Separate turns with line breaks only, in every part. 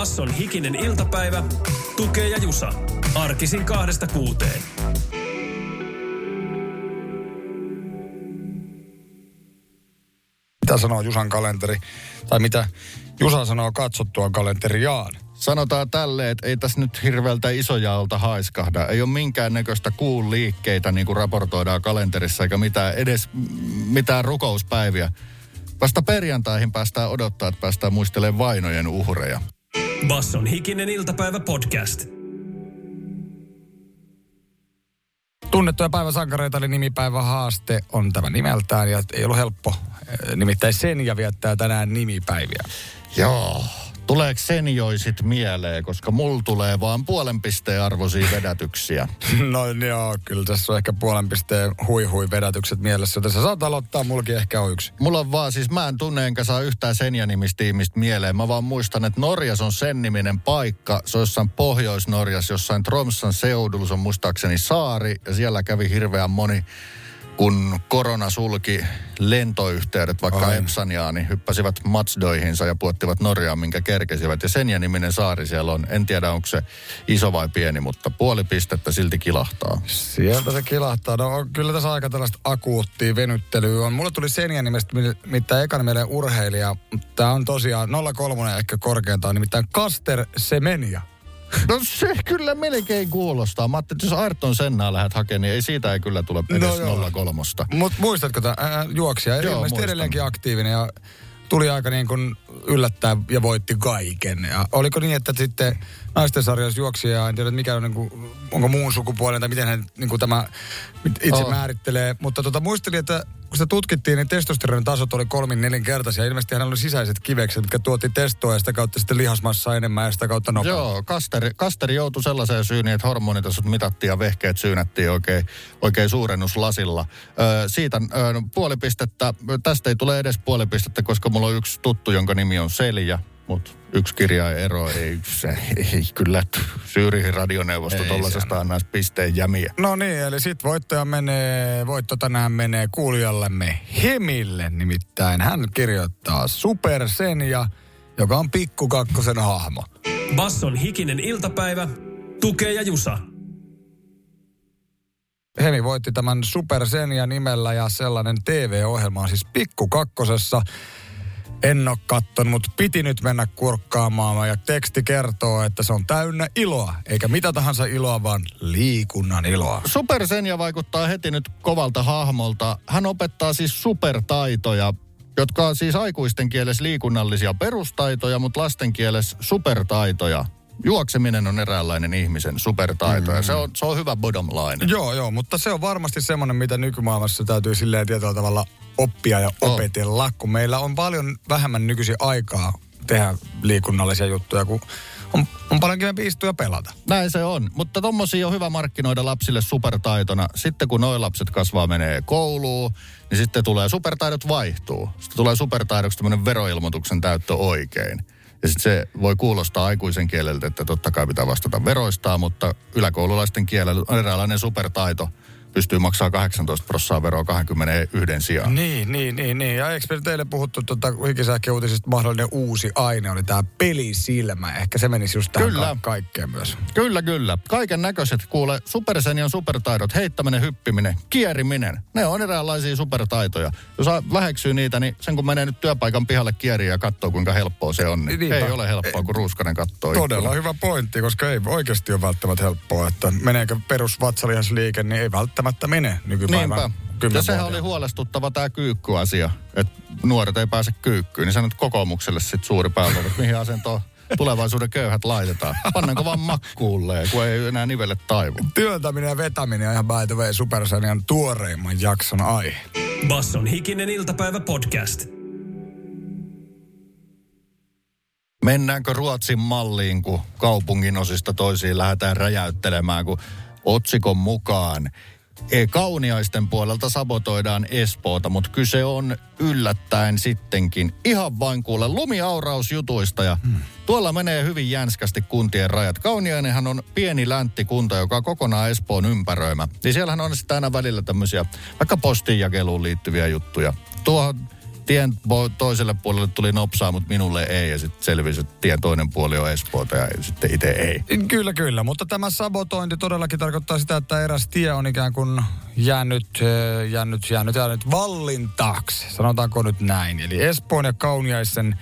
Basson hikinen iltapäivä. Tukee ja Jusa. Arkisin kahdesta kuuteen.
Mitä sanoo Jusan kalenteri? Tai mitä Jusa sanoo katsottua kalenteriaan? Sanotaan tälle, että ei tässä nyt hirveältä isojalta haiskahda. Ei ole minkäännäköistä kuun liikkeitä, niin kuin raportoidaan kalenterissa, eikä mitään, edes mitään rukouspäiviä. Vasta perjantaihin päästään odottaa, että päästään muistelemaan vainojen uhreja.
Basson hikinen iltapäivä podcast.
Tunnettuja päiväsankareita eli nimipäivä haaste on tämä nimeltään ja ei ollut helppo. Nimittäin Senja viettää tänään nimipäiviä. Joo. Tuleeko senioisit mieleen, koska mulla tulee vaan puolen pisteen arvoisia vedätyksiä? No joo, kyllä tässä on ehkä puolen pisteen hui hui vedätykset mielessä. Tässä saat aloittaa, mullakin ehkä on yksi. Mulla on vaan, siis mä en tunne enkä saa yhtään Senja-nimistiimistä mieleen. Mä vaan muistan, että Norjas on sen niminen paikka. Se on jossain Pohjois-Norjas, jossain Tromsan seudulla, se on muistaakseni saari. Ja siellä kävi hirveän moni kun korona sulki lentoyhteydet vaikka Ai. Epsaniaan, niin hyppäsivät matsdoihinsa ja puottivat Norjaan, minkä kerkesivät. Ja Senja niminen saari siellä on. En tiedä, onko se iso vai pieni, mutta puoli pistettä silti kilahtaa. Sieltä se kilahtaa. No on, kyllä tässä aika tällaista akuuttia venyttelyä on. Mulle tuli Senja nimestä, mitä ekana mieleen urheilija. Tämä on tosiaan 03 ehkä korkeintaan, nimittäin Kaster Semenia. No se kyllä melkein kuulostaa. Mä ajattelin, että jos Ayrton Sennaa lähdet hakemaan, niin ei siitä ei kyllä tule edes no 03. Mutta muistatko tämä juoksija? Joo, Ilmeisesti edelleenkin aktiivinen ja tuli aika niin kuin yllättää ja voitti kaiken. Ja oliko niin, että sitten naisten sarjassa juoksija, en tiedä mikä on, niin kuin, onko muun sukupuolen tai miten hän niin kuin tämä itse oh. määrittelee. Mutta tota, muistelin, että kun sitä tutkittiin, niin testosteronin tasot oli kolmin nelinkertaisia. Ilmeisesti hänellä oli sisäiset kivekset, mitkä tuotti testoa ja sitä kautta sitten lihasmassa enemmän ja sitä kautta nopeammin. Joo, Kasteri, Kasteri joutui sellaiseen syyniin, että hormonitasot mitattiin ja vehkeet syynättiin oikein, oikein suurennuslasilla. Ö, siitä ö, no, puoli pistettä, tästä ei tule edes puoli pistettä, koska mulla on yksi tuttu, jonka nimi on Selja mutta yksi kirja ero ei, se, ei kyllä Syyrihin radioneuvosto tuollaisesta annaisi pisteen jämiä. No niin, eli sit voittaja menee, voitto tänään menee kuulijallemme Hemille nimittäin. Hän kirjoittaa Super Senja, joka on pikkukakkosen hahmo.
Basson hikinen iltapäivä, tukee ja jusa.
Hemi voitti tämän Super Senja nimellä ja sellainen TV-ohjelma on siis pikkukakkosessa. En ole kattonut, mutta piti nyt mennä kurkkaamaan. Ja teksti kertoo, että se on täynnä iloa. Eikä mitä tahansa iloa, vaan liikunnan iloa. Supersenja vaikuttaa heti nyt kovalta hahmolta. Hän opettaa siis supertaitoja, jotka on siis aikuisten kielessä liikunnallisia perustaitoja, mutta lasten kielessä supertaitoja juokseminen on eräänlainen ihmisen supertaito mm. ja se on, se on hyvä bottom line. Joo, joo, mutta se on varmasti semmoinen, mitä nykymaailmassa täytyy silleen tietyllä tavalla oppia ja opetella, oh. kun meillä on paljon vähemmän nykyisin aikaa tehdä liikunnallisia juttuja, kun on, on paljon kivempi istua ja pelata. Näin se on, mutta tommosia on hyvä markkinoida lapsille supertaitona. Sitten kun noi lapset kasvaa, menee kouluun, niin sitten tulee supertaidot vaihtuu. Sitten tulee supertaidoksi tämmöinen veroilmoituksen täyttö oikein. Ja sitten se voi kuulostaa aikuisen kieleltä, että totta kai pitää vastata veroistaa, mutta yläkoululaisten kielellä on eräänlainen supertaito – pystyy maksamaan 18 prosenttia veroa 21 sijaan. Niin, niin, niin, niin. Ja eikö teille puhuttu tuota hikisähköuutisista mahdollinen uusi aine oli tämä pelisilmä. Ehkä se menisi just tähän kyllä. Ka- kaikkeen myös. Kyllä, kyllä. Kaiken näköiset, kuule, supersenion supertaidot, heittäminen, hyppiminen, kieriminen. Ne on eräänlaisia supertaitoja. Jos väheksyy niitä, niin sen kun menee nyt työpaikan pihalle kieriä ja katsoo, kuinka helppoa se on, niin Niinpä. ei ole helppoa, kun ruuskanen katsoo. Todella ikkuna. hyvä pointti, koska ei oikeasti ole välttämättä helppoa, että meneekö perusvatsalihasliike, niin ei välttämättä välttämättä mene nykypäivän Niinpä. Ja sehän oli huolestuttava tämä kyykkyasia, että nuoret ei pääse kyykkyyn. Niin sanot kokoomukselle sitten suuri päivä, että mihin asentoon tulevaisuuden köyhät laitetaan. Pannaanko vaan makkuulle, kun ei enää nivelle taivu. Työntäminen ja vetäminen on ihan by the way Supersanian tuoreimman jakson aihe.
Basson hikinen iltapäivä podcast.
Mennäänkö Ruotsin malliin, kun kaupungin osista toisiin lähdetään räjäyttelemään, kun otsikon mukaan kauniaisten puolelta sabotoidaan Espoota, mutta kyse on yllättäen sittenkin ihan vain kuule lumiaurausjutuista ja hmm. tuolla menee hyvin jänskästi kuntien rajat. Kauniainenhan on pieni länttikunta, joka on kokonaan Espoon ympäröimä. Niin siellähän on sitten aina välillä tämmöisiä vaikka postinjakeluun liittyviä juttuja. Tuohon tien toiselle puolelle tuli nopsaa, mutta minulle ei. Ja sitten selvisi, että tien toinen puoli on Espoota ja sitten itse ei.
Kyllä, kyllä. Mutta tämä sabotointi todellakin tarkoittaa sitä, että eräs tie on ikään kuin jäänyt, jäänyt, jäänyt, jäänyt vallin taakse. Sanotaanko nyt näin. Eli Espoon ja Kauniaisen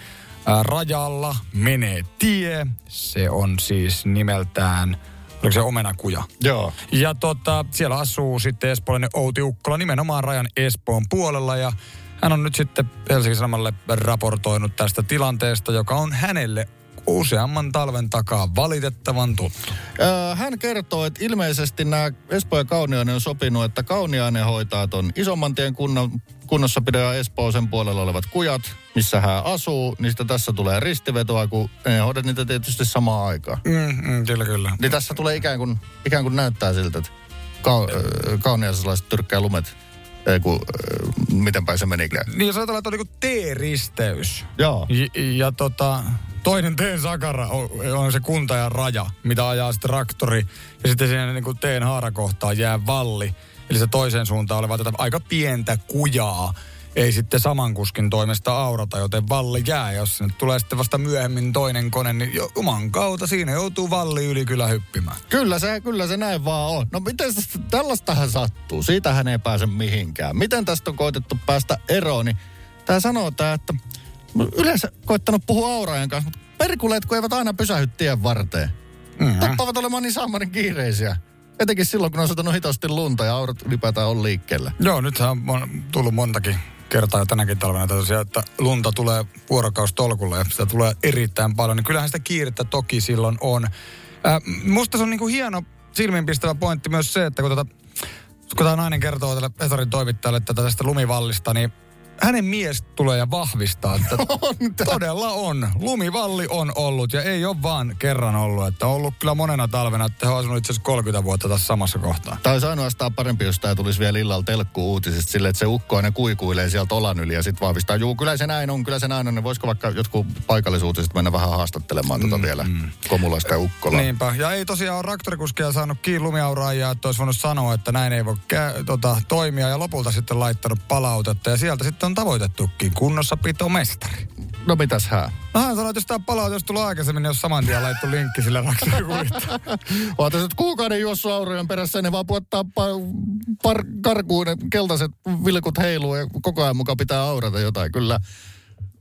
rajalla menee tie. Se on siis nimeltään oliko se omenakuja?
Joo.
Ja tota, siellä asuu sitten espoolainen Outi Ukkola nimenomaan rajan Espoon puolella ja hän on nyt sitten Helsingin Sanomalle raportoinut tästä tilanteesta, joka on hänelle useamman talven takaa valitettavan tuttu.
Öö, hän kertoo, että ilmeisesti nämä Espoo ja Kauniainen on sopinut, että Kauniainen hoitaa ton isomman tien kunnon, kunnossapidon ja Espoosen puolella olevat kujat, missä hän asuu, niin sitten tässä tulee ristivetoa, kun ne hoidat niitä tietysti samaan aikaan.
Mm, mm, kyllä, kyllä.
Niin tässä tulee ikään kuin, ikään kuin näyttää siltä, että ka- kauniaisalaiset tyrkkää lumet ei kun, miten päin se menikään.
Niin ajatellaan, että on niinku T-risteys.
Joo.
Ja, ja tota, toinen teen sakara on, on se kunta ja raja, mitä ajaa sitten traktori. Ja sitten siinä niin kuin teen haarakohtaan jää valli. Eli se toiseen suuntaan oleva tätä aika pientä kujaa ei sitten saman kuskin toimesta aurata, joten valli jää. Jos sinne tulee sitten vasta myöhemmin toinen kone, niin oman kautta siinä joutuu valli yli kyllä hyppimään.
Kyllä se, kyllä se näin vaan on. No miten tällaistahan sattuu? Siitähän ei pääse mihinkään. Miten tästä on koitettu päästä eroon? Niin tämä sanoo tää, että yleensä koittanut puhua auraajan kanssa, mutta perkuleet kun eivät aina pysähy tien varteen. Mm-hmm. Tappavat olemaan niin saamarin kiireisiä. Etenkin silloin, kun on satanut hitosti lunta ja aurat ylipäätään on liikkeellä.
Joo, nythän on tullut montakin kertaa jo tänäkin talvena tosiaan, että lunta tulee vuorokaustolkulle ja sitä tulee erittäin paljon, niin kyllähän sitä kiirettä toki silloin on. Äh, musta se on niinku hieno silmiinpistävä pointti myös se, että kun, tota, kun tämä nainen kertoo tälle Hesarin toimittajalle tätä tästä lumivallista, niin hänen mies tulee ja vahvistaa, että on todella on. Lumivalli on ollut ja ei ole vaan kerran ollut. Että on ollut kyllä monena talvena, että he on asunut itse asiassa 30 vuotta tässä samassa kohtaa.
Tai olisi ainoastaan parempi, jos tämä tulisi vielä illalla telkku uutisista silleen, että se ukko aina kuikuilee sieltä olan yli ja sitten vahvistaa. Juu, kyllä se näin on, kyllä se näin on. Niin voisiko vaikka jotkut paikallisuutiset mennä vähän haastattelemaan tuota mm, vielä mm. Komulasta ja Ukkola.
Niinpä. Ja ei tosiaan ole traktorikuskia saanut kiinni lumiauraajia, että olisi voinut sanoa, että näin ei voi kä- tota, toimia. Ja lopulta sitten laittanut palautetta. Ja sieltä sitten on tavoitettukin kunnossapitomestari.
No mitäs hän?
No hän sanoi, että jos tämä palautus tulee aikaisemmin, niin jos saman tien laittu linkki sille raksakuljettajalle.
Oota, että kuukauden juossu aurojen perässä, ne vaan puottaa pa- par- karkuun, ne keltaiset vilkut heiluu ja koko ajan mukaan pitää aurata jotain. Kyllä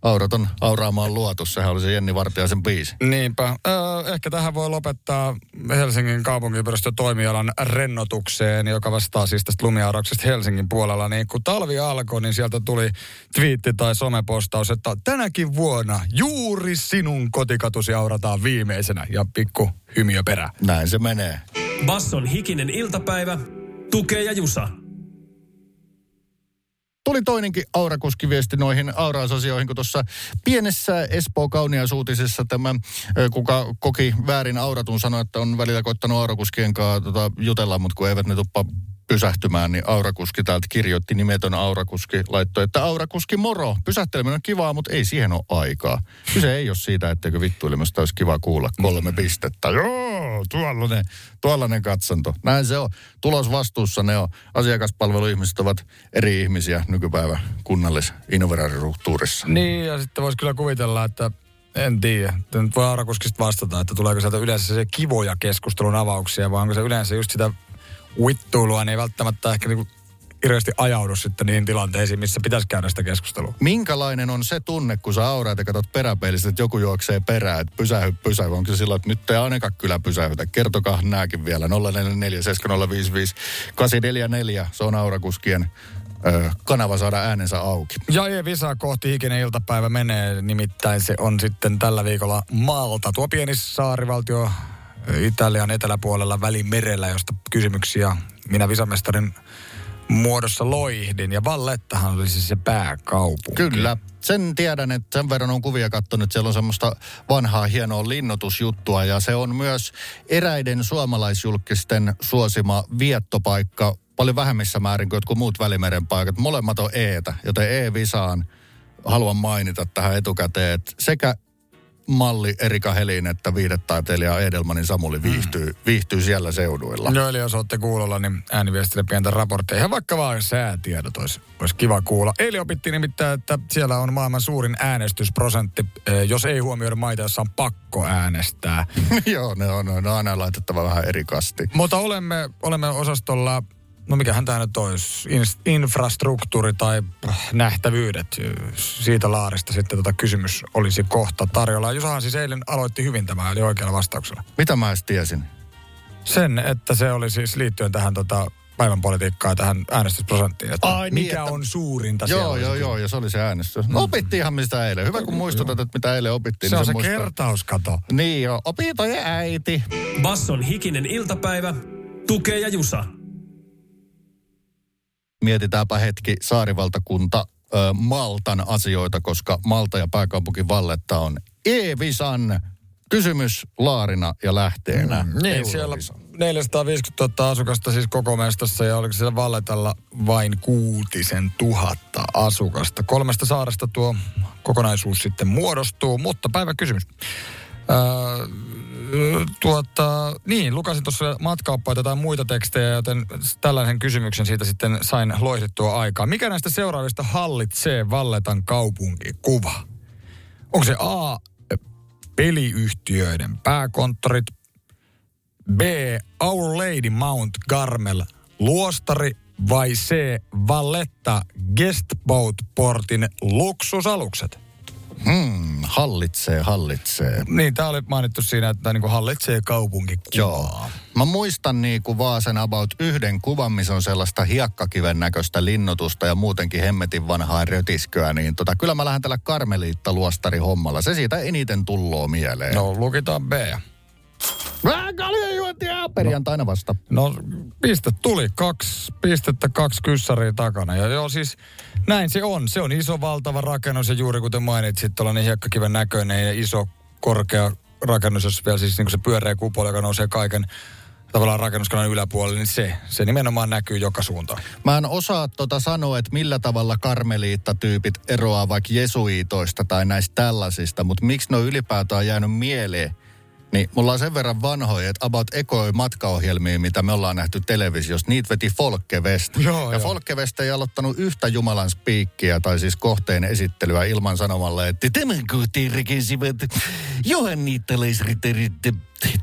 Auraton auraamaan luotu, sehän oli se Jenni Vartiaisen biisi.
Niinpä. Öö, ehkä tähän voi lopettaa Helsingin kaupunginviraston toimialan rennotukseen, joka vastaa siis tästä lumiaurauksesta Helsingin puolella. Niin kun talvi alkoi, niin sieltä tuli twiitti tai somepostaus, että tänäkin vuonna juuri sinun kotikatusi aurataan viimeisenä ja pikku hymiö perä.
Näin se menee.
Basson hikinen iltapäivä, tukee ja jusa
tuli toinenkin aurakuskiviesti noihin aurausasioihin, kun tuossa pienessä Espoo kauniasuutisessa tämä, kuka koki väärin auratun, sanoi, että on välillä koittanut aurakuskien kanssa tota, jutella, mutta kun eivät ne tuppa pysähtymään, niin Aurakuski täältä kirjoitti nimetön Aurakuski, laittoi, että Aurakuski moro, pysähteleminen on kivaa, mutta ei siihen ole aikaa. Kyse ei ole siitä, etteikö vittuilemasta olisi kiva kuulla kolme pistettä. Joo, tuollainen, tuollainen katsanto. Näin se on. Tulosvastuussa ne on. Asiakaspalveluihmiset ovat eri ihmisiä nykypäivä kunnallis innoveraariruhtuurissa.
Niin, ja sitten voisi kyllä kuvitella, että en tiedä. Nyt voi Aurakuskista vastata, että tuleeko sieltä yleensä se kivoja keskustelun avauksia, vai onko se yleensä just sitä vittuilua, niin ei välttämättä ehkä niinku hirveästi ajaudu sitten niihin tilanteisiin, missä pitäisi käydä sitä keskustelua.
Minkälainen on se tunne, kun sä auraat ja katsot peräpeilistä, että joku juoksee perään, että pysähy, pysähy. Onko se silloin, että nyt ei ainakaan kyllä pysähytä? Kertokaa nääkin vielä. 044 7055 844. Se on aurakuskien kanava saada äänensä auki.
Ja ja Visa kohti hikinen iltapäivä menee, nimittäin se on sitten tällä viikolla Malta. Tuo pieni saarivaltio Italian eteläpuolella välimerellä, josta kysymyksiä minä visamestarin muodossa loihdin. Ja Vallettahan oli siis se pääkaupunki.
Kyllä. sen tiedän, että sen verran on kuvia katsonut, siellä on semmoista vanhaa hienoa linnoitusjuttua ja se on myös eräiden suomalaisjulkisten suosima viettopaikka paljon vähemmissä määrin kuin jotkut muut Välimeren paikat. Molemmat on Eetä, joten E-Visaan haluan mainita tähän etukäteen, että sekä malli Erika Helin, että viihdetaiteilija Edelmanin Samuli viihtyy, mm. viihtyy siellä seuduilla.
Joo, eli jos olette kuulolla, niin ääniviestille pientä raportteja. Ihan vaikka vaan säätiedot olisi, olisi kiva kuulla. Eilen opittiin nimittäin, että siellä on maailman suurin äänestysprosentti, jos ei huomioida maita, jossa on pakko äänestää.
Joo, ne on, ne on aina laitettava vähän eri kasti.
Mutta olemme, olemme osastolla no mikähän tämä nyt olisi, infrastruktuuri tai nähtävyydet siitä laarista sitten tota kysymys olisi kohta tarjolla. Jusahan siis eilen aloitti hyvin tämä, eli oikealla vastauksella.
Mitä mä edes tiesin?
Sen, että se oli siis liittyen tähän tota, päivän politiikkaa tähän äänestysprosenttiin. Että Ai niin, mikä että... on suurinta
Joo, joo, joo, ja se oli se äänestys. No opittiinhan mistä eilen. Hyvä, kun muistutat, että mitä eilen opittiin.
Se
niin
on se, se kertauskato.
Niin joo, opintojen äiti.
Basson hikinen iltapäivä, tukee ja jusa
mietitäänpä hetki saarivaltakunta ö, Maltan asioita, koska Malta ja pääkaupunki Valletta on Evisan kysymys Laarina ja lähteenä.
Mm, niin, siellä 450 000 asukasta siis koko mestassa ja oliko siellä Valletalla vain kuutisen tuhatta asukasta. Kolmesta saaresta tuo kokonaisuus sitten muodostuu, mutta päivä kysymys. Öö, tuota, niin, lukasin tuossa matkaoppaita tai muita tekstejä, joten tällaisen kysymyksen siitä sitten sain loihdettua aikaa. Mikä näistä seuraavista hallitsee Valletan kaupunkikuva? Onko se A, peliyhtiöiden pääkonttorit, B, Our Lady Mount Carmel, luostari vai C, Valletta Guestboat Portin luksusalukset?
Hmm, hallitsee, hallitsee.
Niin, tämä oli mainittu siinä, että niin kuin hallitsee kaupunki.
Joo. Mä muistan niin kuin vaan sen about yhden kuvan, missä on sellaista hiekkakiven näköistä linnotusta ja muutenkin hemmetin vanhaa rötisköä, niin tota, kyllä mä lähden tällä Karmeliitta luostari hommalla. Se siitä eniten tulloo mieleen.
No, lukitaan B.
Kaljajuontia perjantaina vasta.
No, piste tuli. Kaksi pistettä, kaksi kyssäriä takana. Ja joo, siis näin se on. Se on iso, valtava rakennus ja juuri kuten mainitsit, tuollainen hiekkakiven näköinen ja iso, korkea rakennus, jos vielä siis niin se pyöreä kupoli, joka nousee kaiken tavallaan rakennuskannan yläpuolelle, niin se, se nimenomaan näkyy joka suuntaan.
Mä en osaa tota sanoa, että millä tavalla karmeliittatyypit eroaa vaikka jesuiitoista tai näistä tällaisista, mutta miksi ne on ylipäätään jäänyt mieleen – niin mulla on sen verran vanhoja, että about ekoi matkaohjelmia, mitä me ollaan nähty televisiossa, niitä veti Folke West. Joo, ja Folke West ei aloittanut yhtä Jumalan spiikkiä tai siis kohteen esittelyä ilman sanomalla, että tämän kohteen rakensivät johannitalaisriterit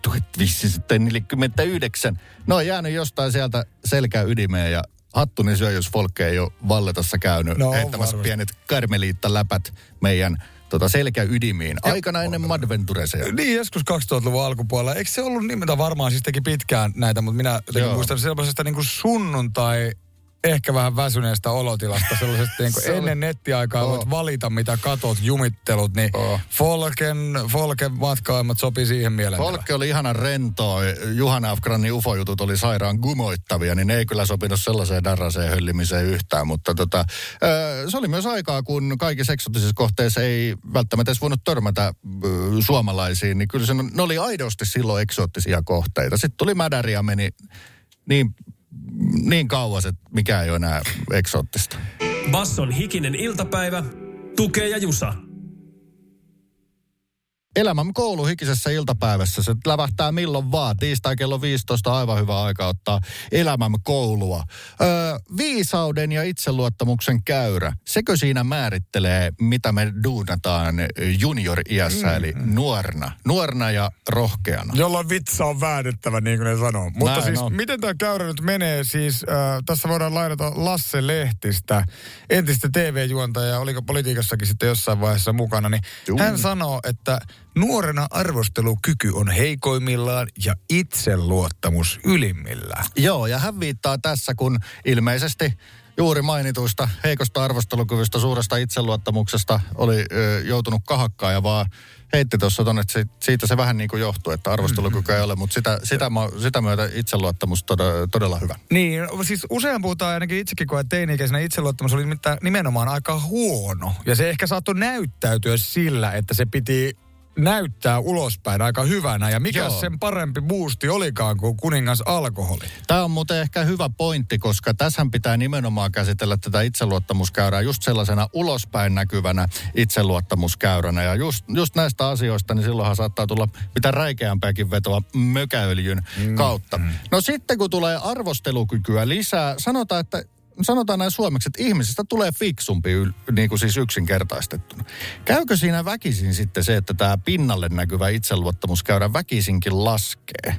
1549. No on jäänyt jostain sieltä selkää ydimeen ja hattuni syö, jos Folke ei ole Valletassa käynyt no, heittämässä pienet karmeliitta-läpät meidän tota selkäydimiin. Aikana ennen Madventureseja.
Niin, joskus 2000-luvun alkupuolella. Eikö se ollut nimeltä varmaan siis teki pitkään näitä, mutta minä muistan sellaisesta niin kuin sunnuntai ehkä vähän väsyneestä olotilasta, sellaisesta niin kuin ennen nettiaikaa oh. voit valita, mitä katot, jumittelut, niin oh. Folken, Folken matkaimat sopi siihen mieleen.
Folke oli ihana rentoa, Juhana Afgranin ufojutut oli sairaan gumoittavia, niin ne ei kyllä sopinut sellaiseen darraseen höllimiseen yhtään, mutta tota, se oli myös aikaa, kun kaikissa eksotisissa kohteissa ei välttämättä edes voinut törmätä suomalaisiin, niin kyllä se, ne oli aidosti silloin eksoottisia kohteita. Sitten tuli mädäri ja meni niin niin kauas, että mikä ei ole enää eksoottista.
Basson hikinen iltapäivä, tukee ja jusa.
Elämän koulu hikisessä iltapäivässä. Se lävähtää milloin vaan. Tiistai kello 15 aivan hyvä aika ottaa elämän koulua. Öö, viisauden ja itseluottamuksen käyrä. Sekö siinä määrittelee, mitä me duunataan junior-iässä, mm, eli nuorna. Nuorna ja rohkeana.
Jolloin vitsa on väädettävä, niin kuin ne sanoo. Mutta Näin siis, on. miten tämä käyrä nyt menee? Siis äh, tässä voidaan lainata Lasse Lehtistä, entistä TV-juontajaa, oliko politiikassakin sitten jossain vaiheessa mukana, niin Juu. hän sanoo, että Nuorena arvostelukyky on heikoimmillaan ja itseluottamus ylimmillään.
Joo, ja hän viittaa tässä, kun ilmeisesti juuri mainituista heikosta arvostelukyvystä, suuresta itseluottamuksesta oli ö, joutunut kahakkaan ja vaan heitti tuossa tuonne, että siitä se vähän niin kuin johtuu, että arvostelukykyä mm-hmm. ei ole, mutta sitä, sitä, sitä myötä itseluottamus todella, todella hyvä.
Niin, siis usein puhutaan ainakin itsekin, kun teini-ikäisenä itseluottamus oli nimenomaan aika huono. Ja se ehkä saattoi näyttäytyä sillä, että se piti näyttää ulospäin aika hyvänä. Ja mikä Joo. sen parempi boosti olikaan kuin kuningas alkoholi?
Tämä on muuten ehkä hyvä pointti, koska tässä pitää nimenomaan käsitellä tätä itseluottamuskäyrää just sellaisena ulospäin näkyvänä itseluottamuskäyränä. Ja just, just näistä asioista, niin silloinhan saattaa tulla mitä räikeämpääkin vetoa mökäöljyn mm. kautta. Mm. No sitten kun tulee arvostelukykyä lisää, sanotaan, että sanotaan näin suomeksi, että ihmisistä tulee fiksumpi niin kuin siis yksinkertaistettuna. Käykö siinä väkisin sitten se, että tämä pinnalle näkyvä itseluottamus käydä väkisinkin laskee?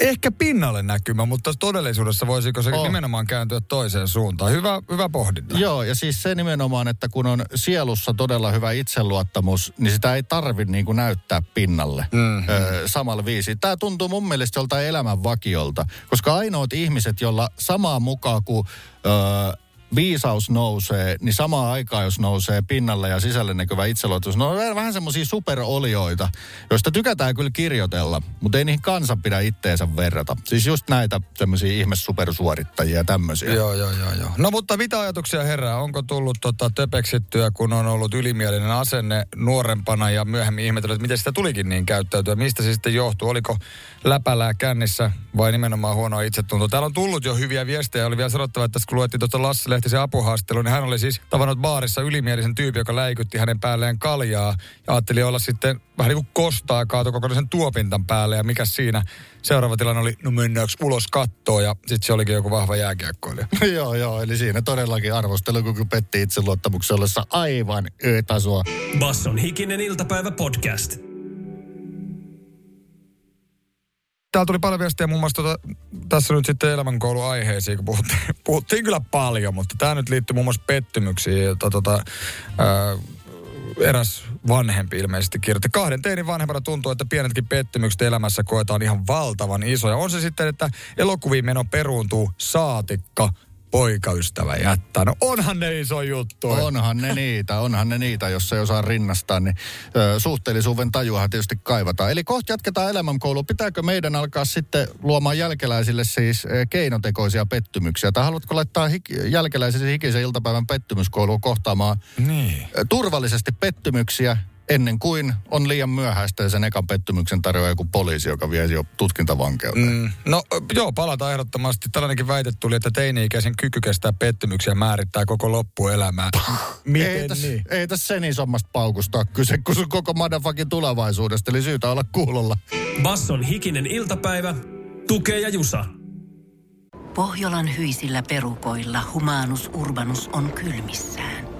Ehkä pinnalle näkymä, mutta todellisuudessa voisiko se oh. nimenomaan kääntyä toiseen suuntaan? Hyvä, hyvä pohdinta.
Joo, ja siis se nimenomaan, että kun on sielussa todella hyvä itseluottamus, niin sitä ei tarvi niin kuin näyttää pinnalle mm-hmm. ö, samalla viisi. Tämä tuntuu mun mielestä joltain elämän vakiolta, koska ainoat ihmiset, jolla samaa mukaan kuin... Ö, viisaus nousee, niin samaan aikaan, jos nousee pinnalle ja sisälle näkyvä itseluottamus, no on vähän semmoisia superolioita, joista tykätään kyllä kirjoitella, mutta ei niihin kansa pidä itteensä verrata. Siis just näitä semmoisia ihme supersuorittajia ja tämmöisiä.
Joo, joo, joo, joo. No mutta mitä ajatuksia herää? Onko tullut tota töpeksittyä, kun on ollut ylimielinen asenne nuorempana ja myöhemmin ihmetellyt, että miten sitä tulikin niin käyttäytyä? Mistä se sitten johtuu? Oliko läpälää kännissä vai nimenomaan huonoa itsetuntoa? Täällä on tullut jo hyviä viestejä. Oli vielä sanottava, että kun luettiin tuosta Lasse Lehtisen apuhaastelun, niin hän oli siis tavannut baarissa ylimielisen tyypin, joka läikytti hänen päälleen kaljaa. Ja ajatteli olla sitten vähän niin kuin kostaa kaatu kokonaisen tuopintan päälle. Ja mikä siinä seuraava tilanne oli, no mennäänkö ulos kattoon. Ja sitten se olikin joku vahva jääkiekkoilija.
joo, joo. Eli siinä todellakin kun petti itseluottamuksen ollessa aivan ö-tasoa.
Basson hikinen iltapäivä podcast.
Täällä tuli paljon viestiä muun muassa tuota, tässä nyt sitten elämänkouluaiheisiin, kun puhuttiin, puhuttiin kyllä paljon, mutta tämä nyt liittyy muun muassa pettymyksiin. Jota, tota, ää, eräs vanhempi ilmeisesti kirjoitti. Kahden teinin vanhempana tuntuu, että pienetkin pettymykset elämässä koetaan ihan valtavan isoja. On se sitten, että elokuviin meno peruuntuu saatikka poikaystävä jättää. No onhan ne iso juttu.
Onhan ne niitä, onhan ne niitä, jos ei osaa rinnastaa, niin ö, suhteellisuuden tajuahan tietysti kaivataan. Eli kohta jatketaan elämänkoulua. Pitääkö meidän alkaa sitten luomaan jälkeläisille siis keinotekoisia pettymyksiä? Tai haluatko laittaa hik- jälkeläisille hikisen iltapäivän pettymyskouluun kohtaamaan
niin.
turvallisesti pettymyksiä ennen kuin on liian myöhäistä ja sen ekan pettymyksen tarjoaa joku poliisi, joka vie jo tutkintavankeuteen. Mm,
no joo, palataan ehdottomasti. Tällainenkin väite tuli, että teini-ikäisen kyky kestää pettymyksiä määrittää koko loppuelämää.
Miten ei tässä, niin? Ei tässä sen isommasta paukusta kyse kuin sun koko madafakin tulevaisuudesta, eli syytä olla kuulolla.
Basson hikinen iltapäivä, tukee ja jusa.
Pohjolan hyisillä perukoilla humanus urbanus on kylmissään.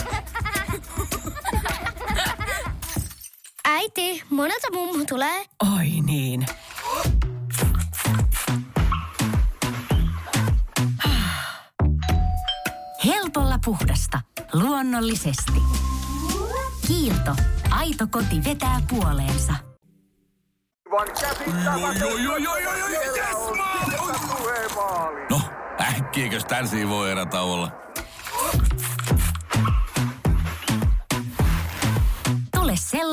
Äiti, monelta mummu tulee?
Oi niin. Helpolla puhdasta. Luonnollisesti. Kiilto. Aito koti vetää puoleensa.
No, äkkiäkös tän voi erätauolla?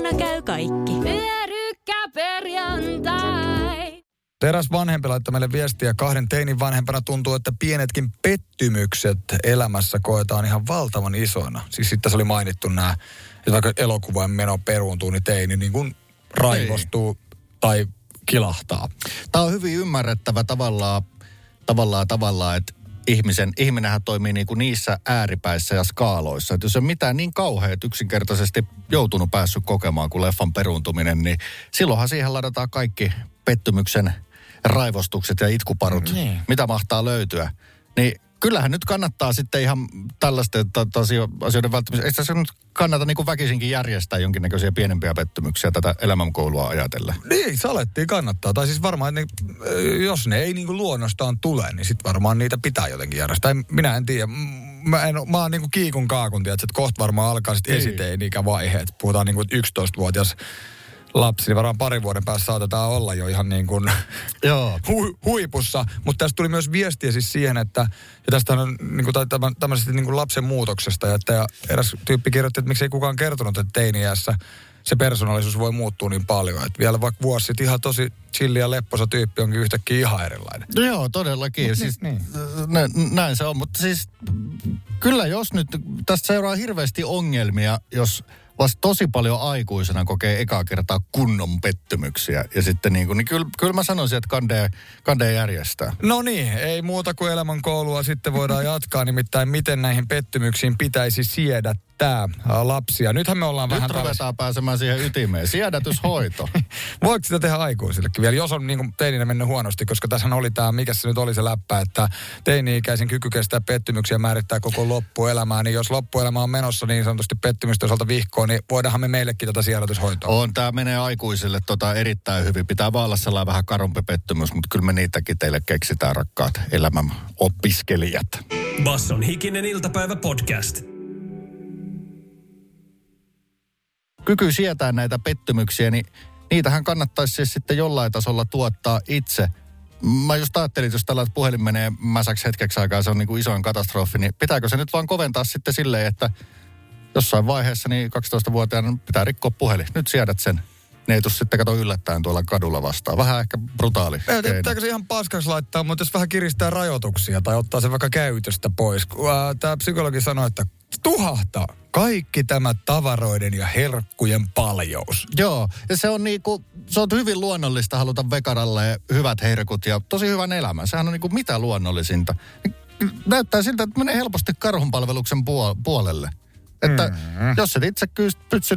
Kotona käy kaikki. Pyörykkäperjantai!
Teräs vanhempi laittoi meille viestiä. Kahden teinin vanhempana tuntuu, että pienetkin pettymykset elämässä koetaan ihan valtavan isoina. Siis sitten se oli mainittu nämä, että vaikka elokuvan meno peruuntuu, niin teini niin kuin raivostuu Ei. tai kilahtaa.
Tämä on hyvin ymmärrettävä tavallaan tavallaan tavallaan, että ihmisen, ihminenhän toimii niin kuin niissä ääripäissä ja skaaloissa. Että jos on mitään niin kauhean, että yksinkertaisesti joutunut päässyt kokemaan kuin leffan peruuntuminen, niin silloinhan siihen ladataan kaikki pettymyksen raivostukset ja itkuparut, niin. mitä mahtaa löytyä. Niin kyllähän nyt kannattaa sitten ihan tällaisten asioiden välttämättä. Ei se nyt kannata niin kuin väkisinkin järjestää jonkinnäköisiä pienempiä pettymyksiä tätä elämänkoulua ajatella.
Niin, salettiin kannattaa. Tai siis varmaan, ne, jos ne ei niin kuin luonnostaan tule, niin sitten varmaan niitä pitää jotenkin järjestää. Minä en tiedä. Mä, en, mä oon niin kuin kiikun kaakun, että kohta varmaan alkaa sitten niin. esitein-ikävaiheet. Puhutaan niin kuin 11-vuotias lapsi, niin varmaan parin vuoden päässä saatetaan olla jo ihan niin kuin Joo. Hu, huipussa. Mutta tästä tuli myös viestiä siis siihen, että, ja tästä on niin kuin, tämmöisestä niin kuin lapsen muutoksesta, ja että eräs tyyppi kirjoitti, että miksei kukaan kertonut, että teiniässä se persoonallisuus voi muuttua niin paljon. Että vielä vaikka vuosi sitten ihan tosi chilli ja lepposa tyyppi onkin yhtäkkiä ihan erilainen.
No joo, todellakin. Mut, siis, niin. nä, näin se on, mutta siis kyllä jos nyt, tästä seuraa hirveästi ongelmia, jos vasta tosi paljon aikuisena kokee ekaa kertaa kunnon pettymyksiä. Ja sitten niin kuin, niin kyllä, kyllä mä sanoisin, että kande, kande järjestää.
No niin, ei muuta kuin elämän koulua sitten voidaan jatkaa. Nimittäin miten näihin pettymyksiin pitäisi siedä tämä lapsia. Nythän me ollaan
Nyt
vähän...
Nyt ruvetaan pääsemään siihen ytimeen. Siedätyshoito.
Voiko sitä tehdä aikuisillekin vielä, jos on niin kuin teininä mennyt huonosti, koska tässä oli tämä, mikä se nyt oli se läppä, että teini-ikäisen kyky kestää pettymyksiä määrittää koko loppuelämää, niin jos loppuelämä on menossa niin sanotusti pettymysten osalta vihkoon, niin voidaanhan me meillekin tätä siedätyshoitoa.
On, tämä menee aikuisille tota erittäin hyvin. Pitää vaan olla sellainen vähän karumpi pettymys, mutta kyllä me niitäkin teille keksitään, rakkaat elämän opiskelijat.
Basson hikinen iltapäivä podcast.
Kyky sietää näitä pettymyksiä, niin niitähän kannattaisi siis sitten jollain tasolla tuottaa itse. Mä just ajattelin, että jos tällä puhelin menee mäsäksi hetkeksi aikaa, se on niin kuin isoin katastrofi, niin pitääkö se nyt vaan koventaa sitten silleen, että jossain vaiheessa niin 12-vuotiaana pitää rikkoa puhelin. Nyt siedät sen. Ne ei sitten kato yllättäen tuolla kadulla vastaan. Vähän ehkä brutaali.
Pitääkö se ihan paskaksi laittaa, mutta jos vähän kiristää rajoituksia tai ottaa se vaikka käytöstä pois. Tämä psykologi sanoi, että tuhahtaa kaikki tämä tavaroiden ja herkkujen paljous.
Joo, ja se on niinku, se on hyvin luonnollista haluta vekaralle hyvät herkut ja tosi hyvän elämän. Sehän on niinku mitä luonnollisinta. Näyttää siltä, että menee helposti karhunpalveluksen puolelle. Että mm-hmm. jos et itse pysty,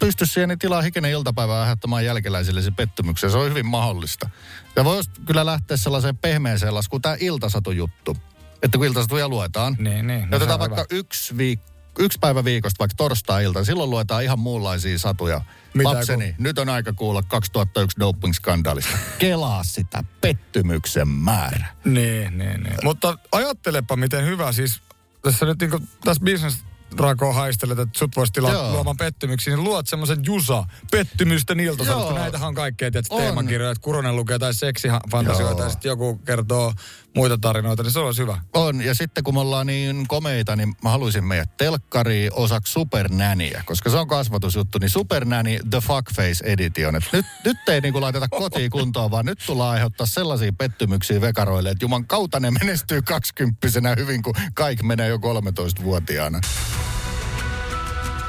pysty siihen, niin tilaa hikinen iltapäivää aiheuttamaan jälkeläisille pettymyksen. Se on hyvin mahdollista. Ja voisi kyllä lähteä sellaiseen pehmeeseen laskuun, tämä iltasatujuttu. Että kun iltasatuja luetaan,
niin, niin,
no otetaan vaikka hyvä. yksi viikko yksi päivä viikosta, vaikka torstai-ilta, silloin luetaan ihan muunlaisia satuja. Mitä Lapseni, kun... nyt on aika kuulla 2001 doping-skandaalista. Kelaa sitä pettymyksen määrä.
Niin, niin, niin. Mutta ajattelepa, miten hyvä siis tässä nyt niin kuin, tässä business Rako haistelet, että sut voisi tilaa luomaan pettymyksiä, niin luot semmoisen Jusa, pettymysten iltasadut, kun näitähän on kaikkea, että teemakirjoja, että Kuronen lukee tai seksifantasioita ja sitten joku kertoo muita tarinoita, niin se olisi hyvä.
On, ja sitten kun me ollaan niin komeita, niin mä haluaisin meidät telkkari osaksi supernäniä, koska se on kasvatusjuttu, niin supernäni The Fuckface Edition. Et nyt, nyt ei niinku laiteta kotiin kuntoon, vaan nyt tullaan aiheuttaa sellaisia pettymyksiä vekaroille, että juman kautta ne menestyy kaksikymppisenä hyvin, kun kaikki menee jo 13-vuotiaana.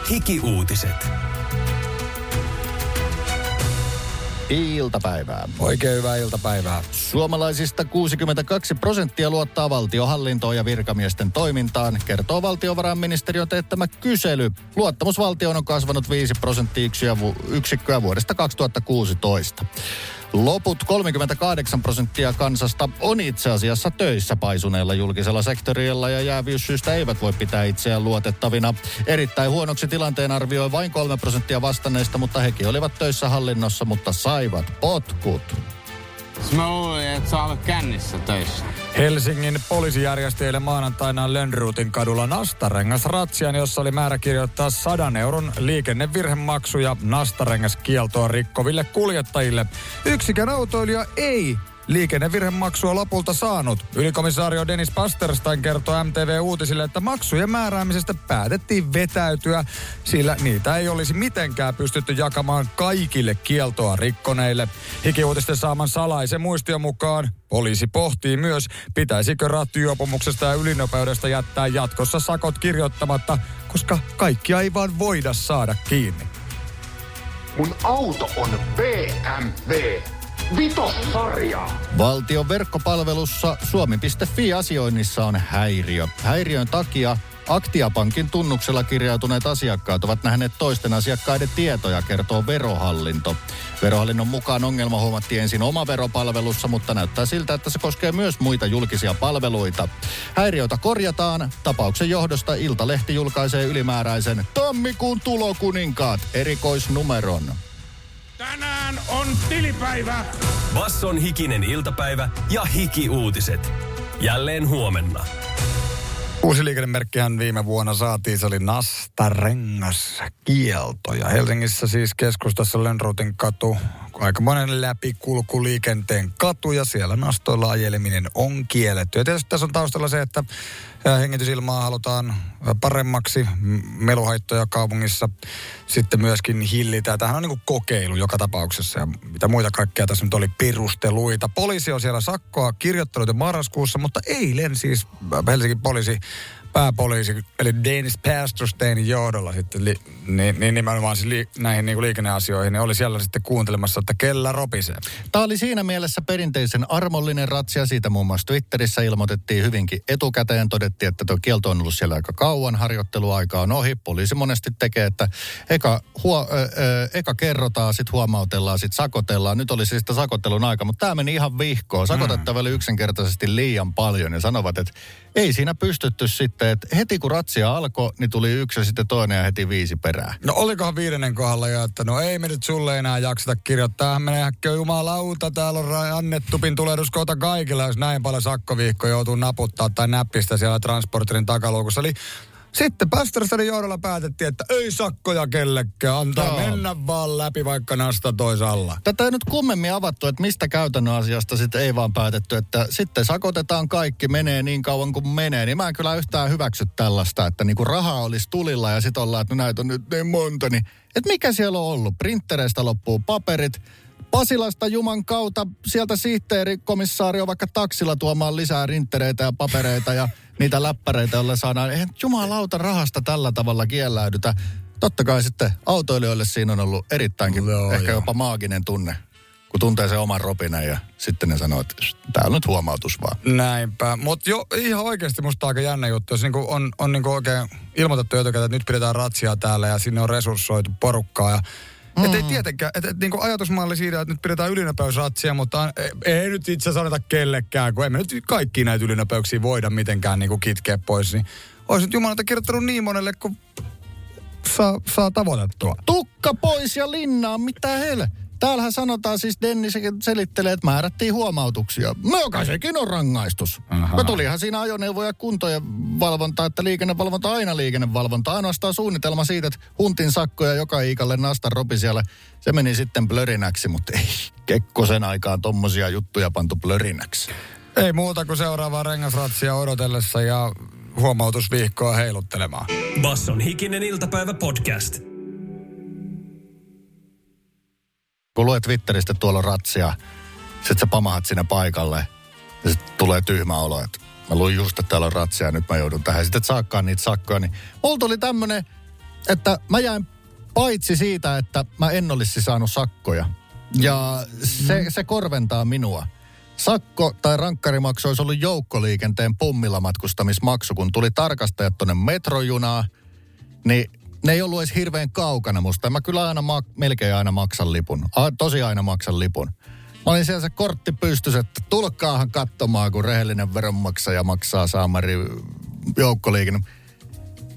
Hiki-uutiset.
Iltapäivää.
Oikein hyvää iltapäivää.
Suomalaisista 62 prosenttia luottaa valtiohallintoon ja virkamiesten toimintaan, kertoo valtiovarainministeriön teettämä kysely. Luottamus valtioon on kasvanut 5 prosenttiyksikköä vuodesta 2016. Loput 38 prosenttia kansasta on itse asiassa töissä paisuneella julkisella sektorilla ja jäävyyssyistä eivät voi pitää itseään luotettavina. Erittäin huonoksi tilanteen arvioi vain 3 prosenttia vastanneista, mutta hekin olivat töissä hallinnossa, mutta saivat potkut.
Mä luulin, että sä olet kännissä töissä.
Helsingin poliisi järjesti maanantaina Lönnruutin kadulla Nastarengas ratsian, jossa oli määrä kirjoittaa 100 euron liikennevirhemaksu ja Nastarengas kieltoa rikkoville kuljettajille. Yksikään autoilija ei liikennevirhemaksua lopulta saanut. Ylikomissaario Dennis Pasterstein kertoi MTV Uutisille, että maksujen määräämisestä päätettiin vetäytyä, sillä niitä ei olisi mitenkään pystytty jakamaan kaikille kieltoa rikkoneille. Hikiuutisten saaman salaisen muistion mukaan poliisi pohtii myös, pitäisikö rattijuopumuksesta ja ylinopeudesta jättää jatkossa sakot kirjoittamatta, koska kaikkia ei vaan voida saada kiinni.
Mun auto on BMW. Vitossarja!
Valtion verkkopalvelussa suomi.fi-asioinnissa on häiriö. Häiriön takia Aktiapankin tunnuksella kirjautuneet asiakkaat ovat nähneet toisten asiakkaiden tietoja, kertoo verohallinto. Verohallinnon mukaan ongelma huomattiin ensin oma veropalvelussa, mutta näyttää siltä, että se koskee myös muita julkisia palveluita. Häiriötä korjataan. Tapauksen johdosta Iltalehti julkaisee ylimääräisen Tammikuun tulokuninkaat erikoisnumeron.
Tänään on tilipäivä.
Basson hikinen iltapäivä ja hiki-uutiset. Jälleen huomenna.
Uusi liikennemerkkihän viime vuonna saatiin, se oli Nasta Rengas kielto. Ja Helsingissä siis keskustassa Lönnrotin katu, aika monen läpikulku liikenteen katu ja siellä nastoilla ajeleminen on kielletty. Ja tietysti tässä on taustalla se, että hengitysilmaa halutaan paremmaksi, meluhaittoja kaupungissa sitten myöskin hillitä. Tämähän on niin kuin kokeilu joka tapauksessa ja mitä muita kaikkea tässä nyt oli perusteluita. Poliisi on siellä sakkoa kirjoittanut marraskuussa, mutta eilen siis Helsingin poliisi pääpoliisi, eli Dennis Pastersteinin johdolla sitten, li, niin, niin nimenomaan siis li, näihin niin kuin liikenneasioihin, niin oli siellä sitten kuuntelemassa, että kellä ropisee.
Tämä oli siinä mielessä perinteisen armollinen ratsia. Siitä muun muassa Twitterissä ilmoitettiin hyvinkin etukäteen. Todettiin, että tuo kielto on ollut siellä aika kauan, harjoitteluaika on ohi. Poliisi monesti tekee, että eka, huo, ö, ö, eka kerrotaan, sitten huomautellaan, sitten sakotellaan. Nyt oli siis sakottelun aika, mutta tämä meni ihan vihkoon. Sakotettava mm. oli yksinkertaisesti liian paljon ja sanovat, että ei siinä pystytty sitten, että heti kun ratsia alkoi, niin tuli yksi ja sitten toinen ja heti viisi perää.
No olikohan viidennen kohdalla jo, että no ei me nyt sulle enää jakseta kirjoittaa. Menee äkkiä jumalauta, täällä on annettu tulehduskoota kaikilla, jos näin paljon sakkoviikko joutuu naputtaa tai näppistä siellä transporterin takaluukussa. Eli sitten Pastersonin johdolla päätettiin, että ei sakkoja kellekään, antaa Joo. mennä vaan läpi vaikka nasta toisalla.
Tätä ei nyt kummemmin avattu, että mistä käytännön asiasta sitten ei vaan päätetty, että sitten sakotetaan kaikki, menee niin kauan kuin menee. Niin mä en kyllä yhtään hyväksy tällaista, että niinku rahaa olisi tulilla ja sitten ollaan, että no näitä on nyt niin monta. Niin, että mikä siellä on ollut? Printtereistä loppuu paperit, Pasilasta Juman kautta sieltä sihteeri, komissaari on vaikka taksilla tuomaan lisää rinttereitä ja papereita ja niitä läppäreitä, joilla saadaan, eihän jumalauta rahasta tällä tavalla kielläydytä. Totta kai sitten autoilijoille siinä on ollut erittäinkin, no, ehkä joo. jopa maaginen tunne, kun tuntee sen oman ropinan ja sitten ne sanoo, että täällä on nyt huomautus vaan.
Näinpä, mutta jo ihan oikeasti musta aika jännä juttu, jos niinku on, on niinku oikein ilmoitettu jotenkin, että nyt pidetään ratsia täällä ja sinne on resurssoitu porukkaa ja Mm. Että ei tietenkään, että et, niin ajatusmalli siitä, että nyt pidetään ylinopeusratsia, mutta ei, ei nyt itse sanota kellekään, kun emme nyt kaikki näitä ylinopeuksia voida mitenkään niin kuin kitkeä pois. Niin olisi nyt Jumalalta kirjoittanut niin monelle, kun saa, saa tavoitettua.
Tukka pois ja linnaa, mitä heille? Täällähän sanotaan siis, Dennis selittelee, että määrättiin huomautuksia. No kai sekin on rangaistus. Aha. No tulihan siinä ajoneuvoja kuntojen valvonta, että liikennevalvonta aina liikennevalvonta. Ainoastaan suunnitelma siitä, että huntin sakkoja joka iikalle nastan ropi siellä. Se meni sitten blörinäksi, mutta ei Kekkosen aikaan tommosia juttuja pantu blörinäksi.
Ei muuta kuin seuraavaa rengasratsia odotellessa ja huomautusviikkoa heiluttelemaan.
Basson hikinen iltapäivä podcast.
Kun luet Twitteristä, tuolla ratsia, sitten sä pamahat sinne paikalle ja sitten tulee tyhmä olo, että mä luin just, että täällä on ratsia ja nyt mä joudun tähän. Sitten et saakaan niitä sakkoja, niin mulla tuli tämmönen, että mä jäin paitsi siitä, että mä en olisi saanut sakkoja. Ja se, se korventaa minua. Sakko tai rankkarimaksu olisi ollut joukkoliikenteen pummilla matkustamismaksu, kun tuli tarkastajat tuonne metrojunaa, niin ne ei ollut edes hirveän kaukana musta. Mä kyllä aina ma- melkein aina maksan lipun. A, tosi aina maksan lipun. Mä olin siellä se kortti pystys, että tulkaahan katsomaan, kun rehellinen veronmaksaja maksaa saamari joukkoliikenne.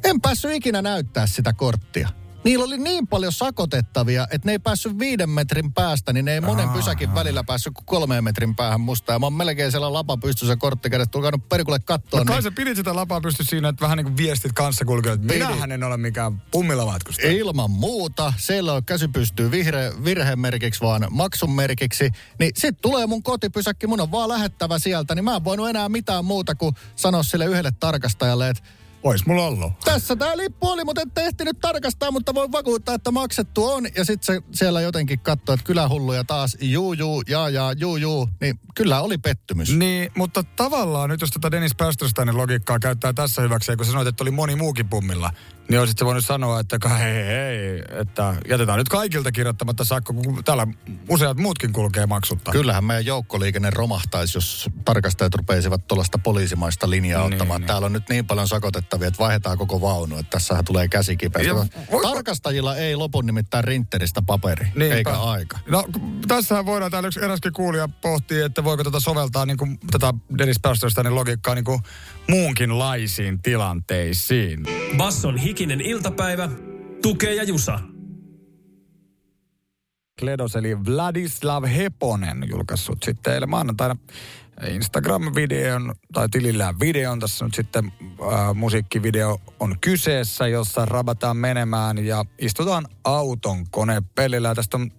En päässyt ikinä näyttää sitä korttia. Niillä oli niin paljon sakotettavia, että ne ei päässyt viiden metrin päästä, niin ne ei monen Aa, pysäkin välillä päässyt kuin kolmeen metrin päähän musta. Ja mä oon melkein siellä lapa pystyssä korttikädet, tulkaa perikulle kattoon.
No kai niin... sä pidit sitä lapaa pysty siinä, että vähän niin kuin viestit kanssakulkijoille, että minähän en ole mikään pummilla matkustaja.
Ilman muuta. Siellä on käsi pystyy vihre, virhemerkiksi, vaan maksun merkiksi. Niin sit tulee mun kotipysäkki, mun on vaan lähettävä sieltä, niin mä en voinut enää mitään muuta kuin sanoa sille yhdelle tarkastajalle, että
Ois mulla ollut.
Tässä tää lippu oli, mutta ette ehtinyt tarkastaa, mutta voin vakuuttaa, että maksettu on. Ja sitten se siellä jotenkin katsoi, että kylähulluja taas, juu, juu, jaa, jaa, juu, juu. Niin kyllä oli pettymys.
Niin, mutta tavallaan nyt jos tätä Dennis Pastersteinin logiikkaa käyttää tässä hyväksi, kun sanoit, että oli moni muukin pummilla, niin olisit se voinut sanoa, että hei, hei, että jätetään nyt kaikilta kirjoittamatta sakko, kun täällä useat muutkin kulkee maksutta.
Kyllähän meidän joukkoliikenne romahtaisi, jos tarkastajat rupeisivat tuollaista poliisimaista linjaa niin, ottamaan. Niin. Täällä on nyt niin paljon sakotettavia, että vaihdetaan koko vaunu, että tässähän tulee käsikipeä. Tarkastajilla ei lopu nimittäin rintteristä paperi, Niinpä. eikä aika.
No tässähän voidaan, täällä yksi eräskin kuulija pohtii, että voiko tätä soveltaa niin kuin, tätä Dennis Pastersteinin logiikkaa niin kuin muunkinlaisiin tilanteisiin.
Basson hikinen iltapäivä, tukee ja jusa.
Kledos eli Vladislav Heponen julkaissut sitten eilen maanantaina Instagram-videon tai tilillään videon. Tässä nyt sitten äh, musiikkivideo on kyseessä, jossa rabataan menemään ja istutaan auton konepelillä. Tästä on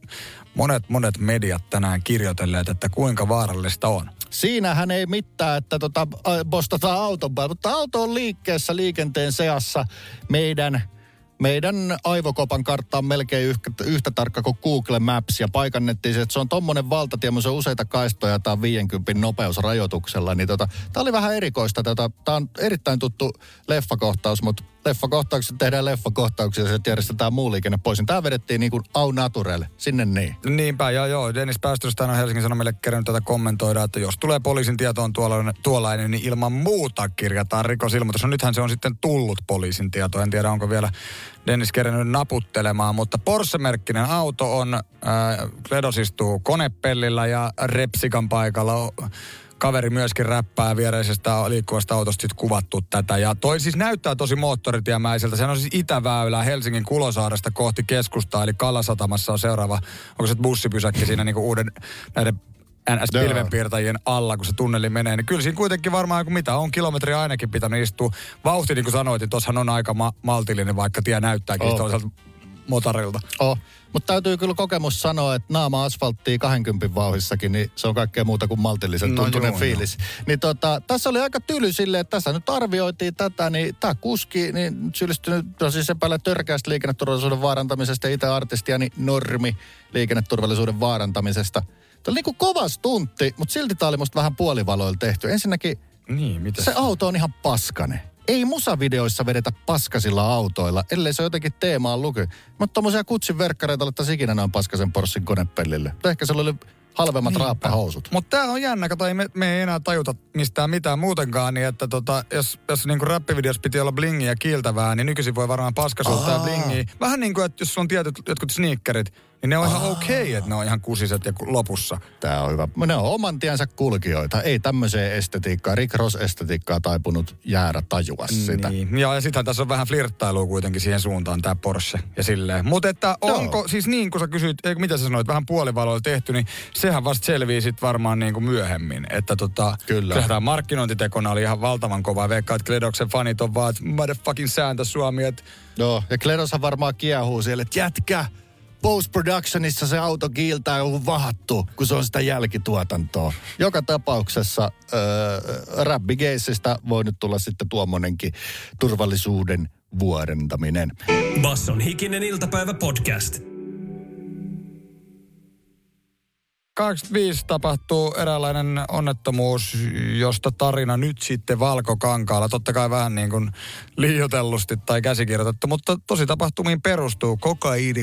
monet monet mediat tänään kirjoitelleet, että kuinka vaarallista on.
Siinähän ei mitään, että tota, postataan auton päälle, mutta auto on liikkeessä liikenteen seassa meidän meidän aivokopan kartta on melkein yhtä, yhtä tarkka kuin Google Maps ja paikannettiin se, että se on tommonen valtatie, se on useita kaistoja tai 50 nopeusrajoituksella. Niin tota, tää oli vähän erikoista. Tota, tää on erittäin tuttu leffakohtaus, mutta leffakohtaukset tehdään leffakohtauksia, ja järjestetään muu liikenne pois. Niin tää vedettiin niin kuin au naturelle, sinne niin.
Niinpä, joo joo. Dennis Päästöstä on Helsingin Sanomille kerännyt tätä kommentoida, että jos tulee poliisin tietoon tuollainen, tuollainen, niin ilman muuta kirjataan rikosilmoitus. No nythän se on sitten tullut poliisin tieto. En tiedä, onko vielä Dennis kerännyt naputtelemaan, mutta Porsche-merkkinen auto on, äh, Kledos istuu konepellillä ja Repsikan paikalla kaveri myöskin räppää viereisestä liikkuvasta autosta sit kuvattu tätä. Ja toi siis näyttää tosi moottoritiemäiseltä. Se on siis Itäväylää Helsingin Kulosaaresta kohti keskustaa, eli Kalasatamassa on seuraava, onko se bussipysäkki siinä niinku uuden näiden NS-pilvenpiirtäjien alla, kun se tunneli menee, niin kyllä siinä kuitenkin varmaan, kun mitä on kilometri ainakin pitänyt istua. Vauhti, niin kuin sanoit, että tuossahan on aika ma- maltillinen, vaikka tie näyttääkin oh. toisaalta motorilta.
Oh. Mutta täytyy kyllä kokemus sanoa, että naama asfalttiin 20 vauhissakin, niin se on kaikkea muuta kuin maltillisen no tuntunen joo, fiilis. Joo. Niin tota, tässä oli aika tyly silleen, että tässä nyt arvioitiin tätä, niin tämä kuski, niin syyllistynyt siis epäillä törkeästä liikenneturvallisuuden vaarantamisesta ja itse artistia, niin normi liikenneturvallisuuden vaarantamisesta. Tämä oli niin kuin kova stuntti, mutta silti tämä oli musta vähän puolivaloilla tehty. Ensinnäkin niin, mitä se auto on ihan paskane ei musavideoissa vedetä paskasilla autoilla, ellei se ole jotenkin teemaan luky. Mutta tommosia kutsin verkkareita alettaisiin ikinä noin paskasen Porssin konepellille. Ehkä se oli halvemmat raappahousut.
Mutta tämä on jännä, kato, ei me, me ei enää tajuta mistään mitään muutenkaan, niin että tota, jos, jos niinku rappivideossa piti olla blingiä ja kiiltävää, niin nykyisin voi varmaan paskasuutta ja blingiä. Vähän niin kuin, että jos on tietyt jotkut sneakerit, niin ne on ihan okei, okay, että ne on ihan kusiset ja lopussa.
Tää on hyvä. Ne on oman tiensä kulkijoita. Ei tämmöiseen estetiikkaa, Rick Ross-estetiikkaa taipunut jäädä tajua sitä.
Niin. Ja, ja sittenhän tässä on vähän flirttailua kuitenkin siihen suuntaan, tämä Porsche ja silleen. Mutta että onko, Joo. siis niin kuin sä kysyit, eikö mitä sä sanoit, vähän puolivaloilla tehty, niin sehän vasta selvii sit varmaan niin kuin myöhemmin. Että tota, Kyllä. tämä markkinointitekona oli ihan valtavan kova. Veikkaa, että Kledoksen fanit on vaan, että motherfucking sääntö Suomi, että...
Joo, ja Kledoshan varmaan kiehuu siellä, että jätkä, post-productionissa se auto kiiltää on vahattu, kun se on sitä jälkituotantoa. Joka tapauksessa äh, Rabbigeissistä voi nyt tulla sitten tuommoinenkin turvallisuuden vuorentaminen.
Basson hikinen iltapäivä podcast.
85 tapahtuu eräänlainen onnettomuus, josta tarina nyt sitten valkokankaalla. Totta kai vähän niin kuin liioitellusti tai käsikirjoitettu, mutta tosi tapahtumiin perustuu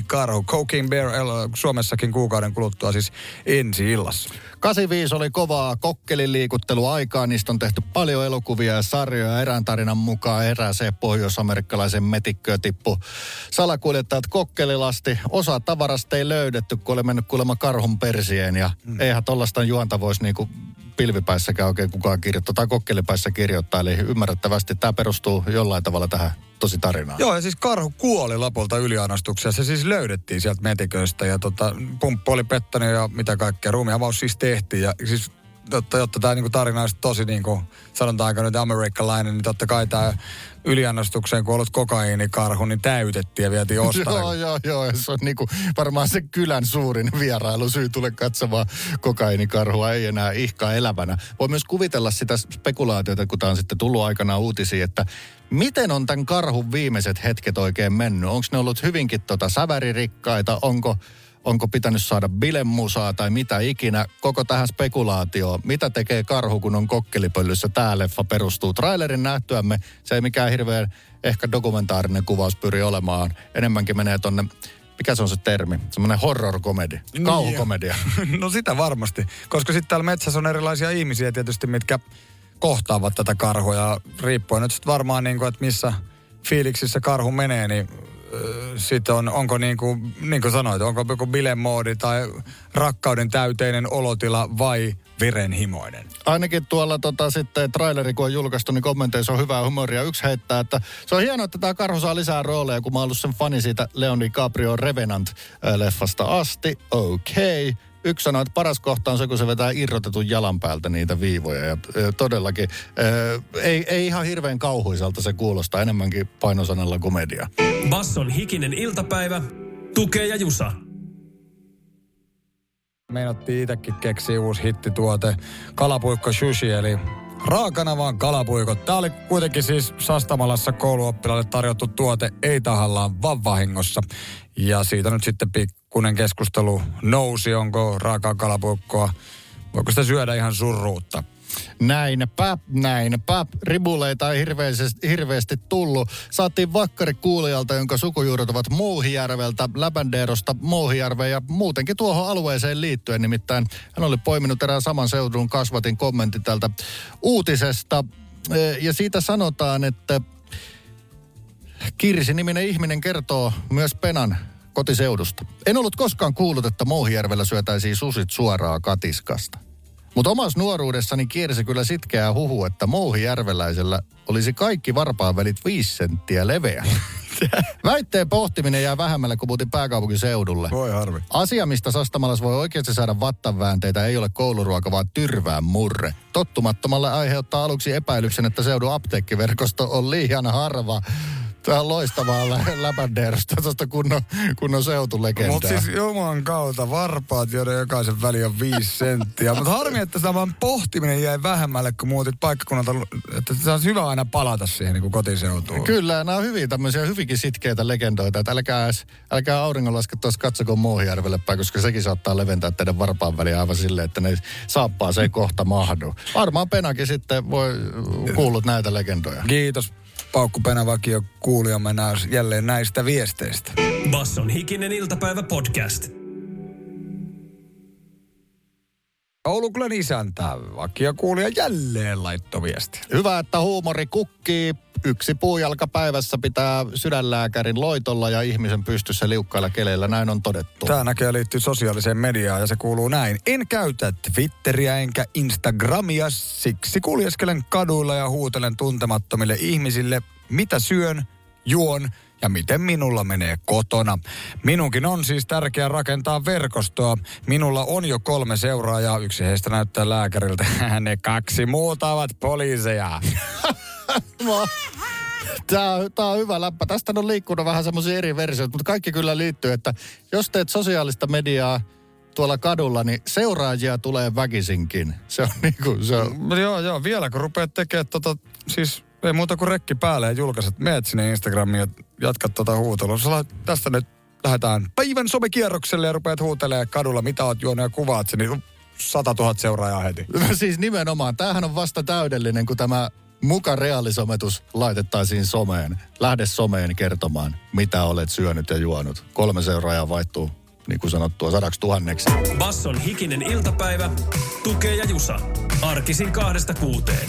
karhu, Cocaine Bear Suomessakin kuukauden kuluttua siis ensi illassa.
85 oli kovaa kokkelin liikuttelu aikaa. Niistä on tehty paljon elokuvia ja sarjoja. Erään tarinan mukaan erääseen pohjois-amerikkalaisen metikköä tippu salakuljettajat kokkelilasti. Osa tavarasta ei löydetty, kun oli mennyt kuulemma karhun persien. Ja hmm. eihän tollaista juonta voisi niinku pilvipäissäkään oikein kukaan kirjoittaa tai kokkelipäissä kirjoittaa. Eli ymmärrettävästi tämä perustuu jollain tavalla tähän tosi tarinaan.
Joo, ja siis karhu kuoli lopulta yliannostuksessa. Se siis löydettiin sieltä metiköistä ja tota, pumppu oli pettänyt ja mitä kaikkea. Ruumiavaus siis tehtiin ja siis jotta, jotta tämä niinku tarina olisi tosi niinku, sanotaanko nyt amerikkalainen, niin totta kai tämä yliannostukseen, kun ollut kokaiinikarhu, niin täytettiin ja vietiin ostajalle.
joo, joo, joo. Se on niinku varmaan se kylän suurin vierailu syy tule katsomaan kokaiinikarhua, ei enää ihkaa elävänä. Voi myös kuvitella sitä spekulaatiota, kun tämä on sitten tullut aikanaan uutisiin, että miten on tämän karhun viimeiset hetket oikein mennyt? Onko ne ollut hyvinkin tota säväririkkaita? Onko onko pitänyt saada bilemusaa tai mitä ikinä, koko tähän spekulaatioon. Mitä tekee karhu, kun on kokkelipöllyssä? Tämä leffa perustuu trailerin nähtyämme. Se ei mikään hirveän ehkä dokumentaarinen kuvaus pyri olemaan. Enemmänkin menee tonne mikä se on se termi? Semmoinen horror-komedi, niin. kauhukomedia.
no sitä varmasti, koska sitten täällä metsässä on erilaisia ihmisiä tietysti, mitkä kohtaavat tätä karhua ja riippuen nyt sitten varmaan niin kuin, että missä fiiliksissä karhu menee, niin sitten on, onko niin kuin, niin kuin sanoit, onko joku bilemoodi tai rakkauden täyteinen olotila vai verenhimoinen?
Ainakin tuolla tota, sitten traileri, kun on julkaistu, niin kommenteissa on hyvää humoria. Yksi heittää, että se on hienoa, että tämä karhu saa lisää rooleja, kun mä oon ollut sen fani siitä Leoni Caprio Revenant-leffasta asti. Okei. Okay yksi sanoi, että paras kohta on se, kun se vetää irrotetun jalan päältä niitä viivoja. Ja, todellakin, ää, ei, ei ihan hirveän kauhuiselta se kuulostaa, enemmänkin painosanalla komedia.
Basson hikinen iltapäivä, tukee ja jusa.
Meinattiin itsekin keksiä uusi hittituote, kalapuikko sushi, eli raakana vaan kalapuikot. Tämä oli kuitenkin siis Sastamalassa kouluoppilaille tarjottu tuote, ei tahallaan, vaan vahingossa. Ja siitä nyt sitten pikkuinen keskustelu nousi, onko raakaa kalapuikkoa, voiko sitä syödä ihan surruutta.
Näinpä, näinpä. Ribuleita ei hirveästi, hirveästi tullut. Saatiin vakkari kuulijalta, jonka sukujuuret ovat Mouhijärveltä, Läbändeerosta Mouhijärveen ja muutenkin tuohon alueeseen liittyen. Nimittäin hän oli poiminut erään saman seudun kasvatin kommentti tältä uutisesta. E, ja siitä sanotaan, että Kirsi-niminen ihminen kertoo myös Penan kotiseudusta. En ollut koskaan kuullut, että Mouhijärvellä syötäisiin susit suoraa katiskasta. Mutta omassa nuoruudessani kiersi kyllä sitkeää huhu, että Mouhijärveläisellä olisi kaikki varpaanvälit viisi senttiä leveä. Väitteen pohtiminen jää vähemmälle, kun muutin pääkaupunkiseudulle.
Voi harmi.
Asia, mistä Sastamalas voi oikeasti saada vattaväänteitä, ei ole kouluruoka, vaan tyrvään murre. Tottumattomalle aiheuttaa aluksi epäilyksen, että seudun apteekkiverkosto on liian harva. Tämä on loistavaa lä- läpändeerosta tuosta kunnon, kunnon seutulegendaa.
Mutta siis juman kautta varpaat, joiden jokaisen väli on viisi senttiä. Mutta harmi, että tämä pohtiminen jäi vähemmälle, kun muutit paikkakunnalta. Että se olisi hyvä aina palata siihen niin kuin kotiseutuun.
Kyllä, nämä on hyvin tämmöisiä hyvinkin sitkeitä legendoita. Että älkää, älkää auringonlaske tuossa katsoko Muohijärvelle päin, koska sekin saattaa leventää teidän varpaan väliä aivan silleen, että ne saappaa se ei kohta mahdu. Varmaan Penakin sitten voi kuullut näitä legendoja.
Kiitos Paukku Penavakio kuulijamme jälleen näistä viesteistä.
Basson hikinen iltapäivä podcast.
Ouluklän isäntä, vakio kuulija jälleen laitto viesti.
Hyvä, että huumori kukkii. Yksi puujalka päivässä pitää sydänlääkärin loitolla ja ihmisen pystyssä liukkailla keleillä. Näin on todettu.
Tämä näköjään liittyy sosiaaliseen mediaan ja se kuuluu näin. En käytä Twitteriä enkä Instagramia, siksi kuljeskelen kaduilla ja huutelen tuntemattomille ihmisille, mitä syön, juon ja miten minulla menee kotona. Minunkin on siis tärkeää rakentaa verkostoa. Minulla on jo kolme seuraajaa, yksi heistä näyttää lääkäriltä. ne kaksi muuta ovat poliiseja.
Tämä on, tämä on hyvä läppä. Tästä on liikkunut vähän semmoisia eri versioita, mutta kaikki kyllä liittyy, että jos teet sosiaalista mediaa tuolla kadulla, niin seuraajia tulee väkisinkin. Se on niin kuin, se on...
Joo, joo, vielä kun rupeat tekemään tota, siis ei muuta kuin rekki päälle ja julkaiset. Meet sinne Instagramiin ja jatkat tuota huutelua. Sä tästä nyt lähdetään päivän somekierrokselle ja rupeat huutelemaan kadulla, mitä oot juonut ja kuvaat sen, niin 100 000 seuraajaa heti.
siis nimenomaan. Tämähän on vasta täydellinen, kun tämä muka reaalisometus laitettaisiin someen. Lähde someen kertomaan, mitä olet syönyt ja juonut. Kolme seuraajaa vaihtuu, niin kuin sanottua, sadaksi tuhanneksi.
Basson hikinen iltapäivä, tukee ja jusa. Arkisin kahdesta kuuteen.